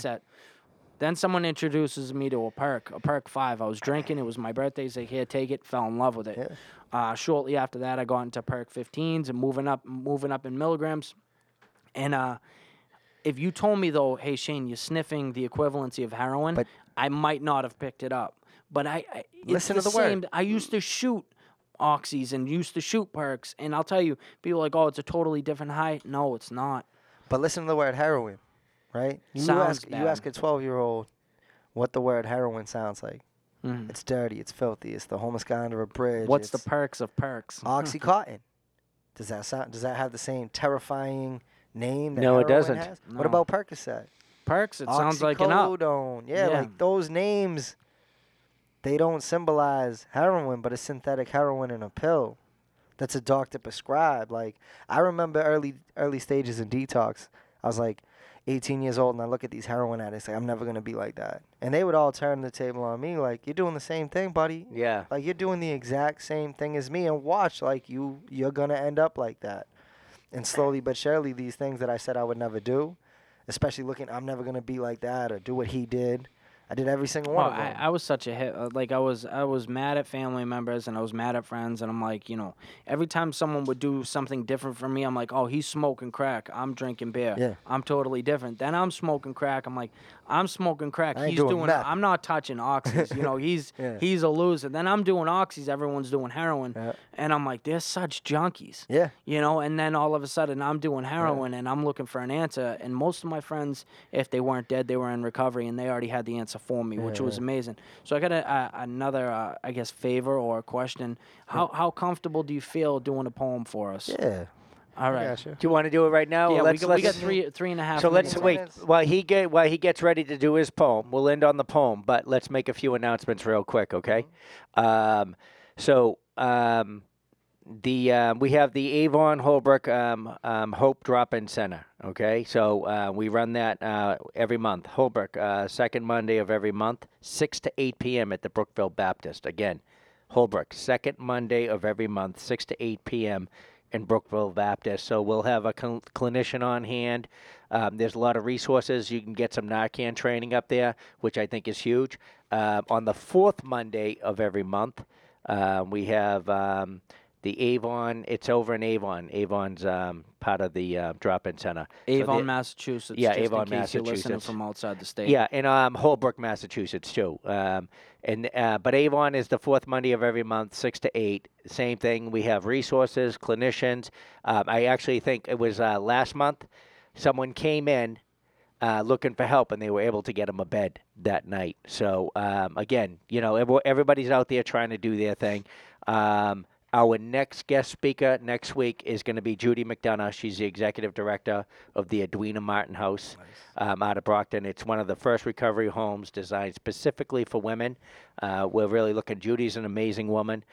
Then someone introduces me to a perk, a perk five. I was drinking. It was my birthday. Like, here, take it. Fell in love with it. Yeah. Uh, shortly after that, I got into perk 15s and moving up, moving up in milligrams. And uh, if you told me though, hey Shane, you're sniffing the equivalency of heroin, But- I might not have picked it up. But I, I Listen to the the word. I used to shoot oxys and used to shoot perks, and I'll tell you, people are like, oh, it's a totally different high. No, it's not. But listen to the word heroin, right? You Sounds ask you ask a twelve year old what the word heroin sounds like. Mhm. It's dirty. It's filthy. It's the homeless guy under a bridge. What's the perks of perks? OxyContin. Does that sound? Does that have the same terrifying name? That No, it doesn't. No. What about Percocet? perks. It sounds like an up. Oxycodone. Yeah, Yeah. like those names. They don't symbolize heroin, but a synthetic heroin in a pill. That's a doctor prescribed. Like I remember early early stages in detox. I was like 18 years old, and I look at these heroin addicts. Like I'm never gonna be like that. And they would all turn the table on me. Like you're doing the same thing, buddy. yeah, Like you're doing the exact same thing as me, and watch. Like you you're gonna end up like that. And slowly but surely, these things that I said I would never do, especially looking, I'm never gonna be like that or do what he did. I did every single one them. I, I was such a hit. uh, Like I was, I was mad at family members and I was mad at friends, and I'm like, you know, every time someone would do something different from me, I'm like, oh, he's smoking crack. I'm drinking beer. Yeah. I'm totally different. Then I'm smoking crack. I'm like, I'm smoking crack. I ain't He's doing doing. meth. I'm not touching oxys. you know, *laughs* he's Yeah. he's a loser. Then I'm doing oxys. Everyone's doing heroin, Yeah. and I'm like, they're such junkies. yeah. You know, and then all of a sudden I'm doing heroin and I'm looking for an answer. And most of my friends, if they weren't dead, they were in recovery and they already had the answer for me, which was amazing. So I got a, a, another, uh, I guess, favor or question. How how comfortable do you feel doing a poem for us? Yeah. All right. Gotcha. Do you want to do it right now? Yeah, we let's, got, let's- got three three and a half. So let's wait minutes. while he get while he gets ready to do his poem. We'll end on the poem, but let's make a few announcements real quick, okay? Um, so um, the um, we have the Avon Holbrook um, um, Hope Drop-in Center. Okay, so uh, we run that uh, every month. Holbrook, uh, second Monday of every month, six to eight p.m. at the Brookville Baptist. Again, Holbrook, second Monday of every month, six to eight p.m. in Brookville Baptist. So we'll have a cl- clinician on hand. Um, there's a lot of resources. You can get some Narcan training up there, which I think is huge. Uh, on the fourth Monday of every month, uh, we have um, the Avon. It's over in Avon. Avon's um, part of the uh, drop-in center. So Avon, the- Massachusetts. Yeah, just in Avon, case You're listening from outside the state. Yeah, in um, Holbrook, Massachusetts too. Um, and uh, but Avon is the fourth Monday of every month, six to eight. Same thing. We have resources, clinicians. Um, I actually think it was uh, last month. Someone came in uh, looking for help, and they were able to get him a bed that night. So um, again, you know, every- everybody's out there trying to do their thing. Um, our next guest speaker next week is going to be Judy McDonough. She's the executive director of the Edwina Martin House um, out of Brockton. It's one of the first recovery homes designed specifically for women. Uh, we're really looking. Judy's an amazing woman.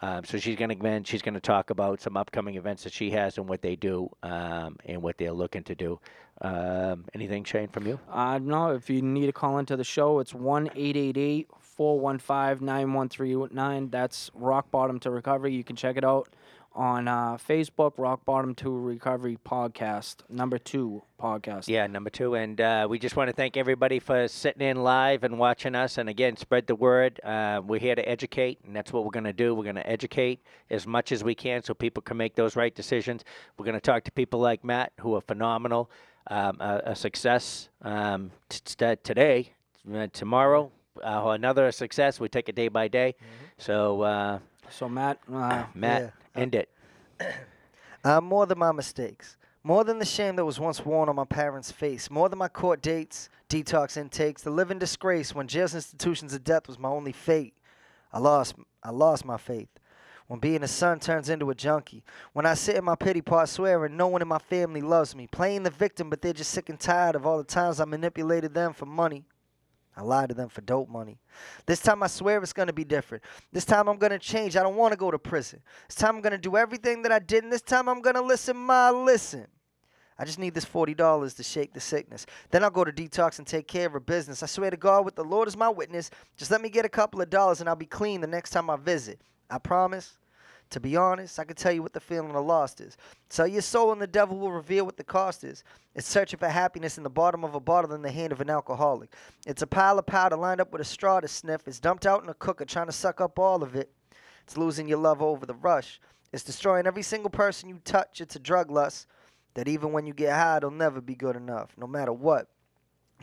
Um, so she's going to. She's going to talk about some upcoming events that she has and what they do um, and what they're looking to do. Um, anything, Shane, from you? Uh, no, if you need to call into the show, it's 1 888 415 9139. That's Rock Bottom to Recovery. You can check it out on uh, Facebook, Rock Bottom to Recovery Podcast, number two podcast. Yeah, number two. And uh, we just want to thank everybody for sitting in live and watching us. And again, spread the word. Uh, we're here to educate, and that's what we're going to do. We're going to educate as much as we can so people can make those right decisions. We're going to talk to people like Matt, who are phenomenal, um, a, a success um, t- t- today, uh, tomorrow. Uh, another success. We take it day by day. So, uh, So, Matt, uh, *coughs* Matt, Yeah. end it. I'm *coughs* more than my mistakes. More than the shame that was once worn on my parents' face. More than my court dates, detox intakes, the living disgrace when jails, institutions, of death was my only fate. I lost, I lost my faith. When being a son turns into a junkie. When I sit in my pity part swearing no one in my family loves me. Playing the victim, but they're just sick and tired of all the times I manipulated them for money. I lied to them for dope money. This time I swear it's gonna be different. This time I'm gonna change. I don't wanna go to prison. This time I'm gonna do everything that I did, and this time I'm gonna listen, my listen. I just need this $40 to shake the sickness. Then I'll go to detox and take care of her business. I swear to God, with the Lord as my witness, just let me get a couple of dollars and I'll be clean the next time I visit. I promise. To be honest, I can tell you what the feeling of lost is. Sell your soul and the devil will reveal what the cost is. It's searching for happiness in the bottom of a bottle in the hand of an alcoholic. It's a pile of powder lined up with a straw to sniff. It's dumped out in a cooker trying to suck up all of it. It's losing your love over the rush. It's destroying every single person you touch. It's a drug lust that even when you get high, it'll never be good enough, no matter what.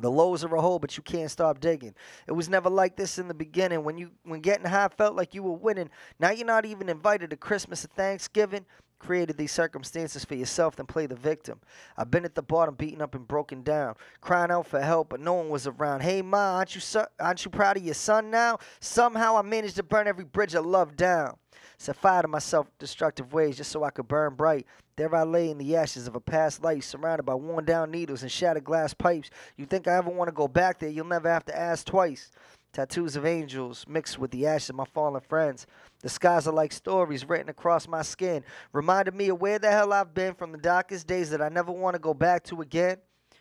The lows are a hole, but you can't stop digging. It was never like this in the beginning. When you when getting high felt like you were winning. Now you're not even invited to Christmas or Thanksgiving. Created these circumstances for yourself, then play the victim. I've been at the bottom, beaten up and broken down, crying out for help, but no one was around. Hey ma, aren't you so, aren't you proud of your son now? Somehow I managed to burn every bridge of love down. Set fire to my self-destructive ways just so I could burn bright. There I lay in the ashes of a past life, surrounded by worn down needles and shattered glass pipes. You think I ever want to go back there? You'll never have to ask twice. Tattoos of angels mixed with the ashes of my fallen friends. The skies are like stories written across my skin, reminding me of where the hell I've been from the darkest days that I never want to go back to again.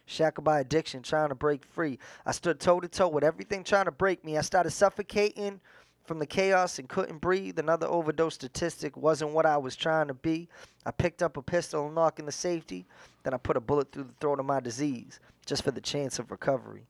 Shackled by addiction, trying to break free. I stood toe to toe with everything trying to break me. I started suffocating from the chaos and couldn't breathe. Another overdose statistic wasn't what I was trying to be. I picked up a pistol and knocked in the safety. Then I put a bullet through the throat of my disease just for the chance of recovery.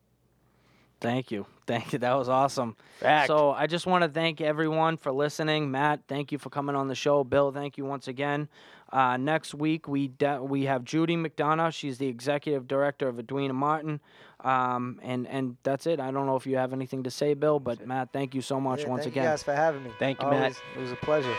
Thank you. *laughs* Thank you. That was awesome. Fact. So I just want to thank everyone for listening. Matt, thank you for coming on the show. Bill, thank you once again. Uh, next week we de- we have Judy McDonough. She's the executive director of Edwina Martin. Um, and and that's it. I don't know if you have anything to say, Bill, but Matt, thank you so much Yeah, once thank again. you guys for having me. Thank you, Matt. It was a pleasure.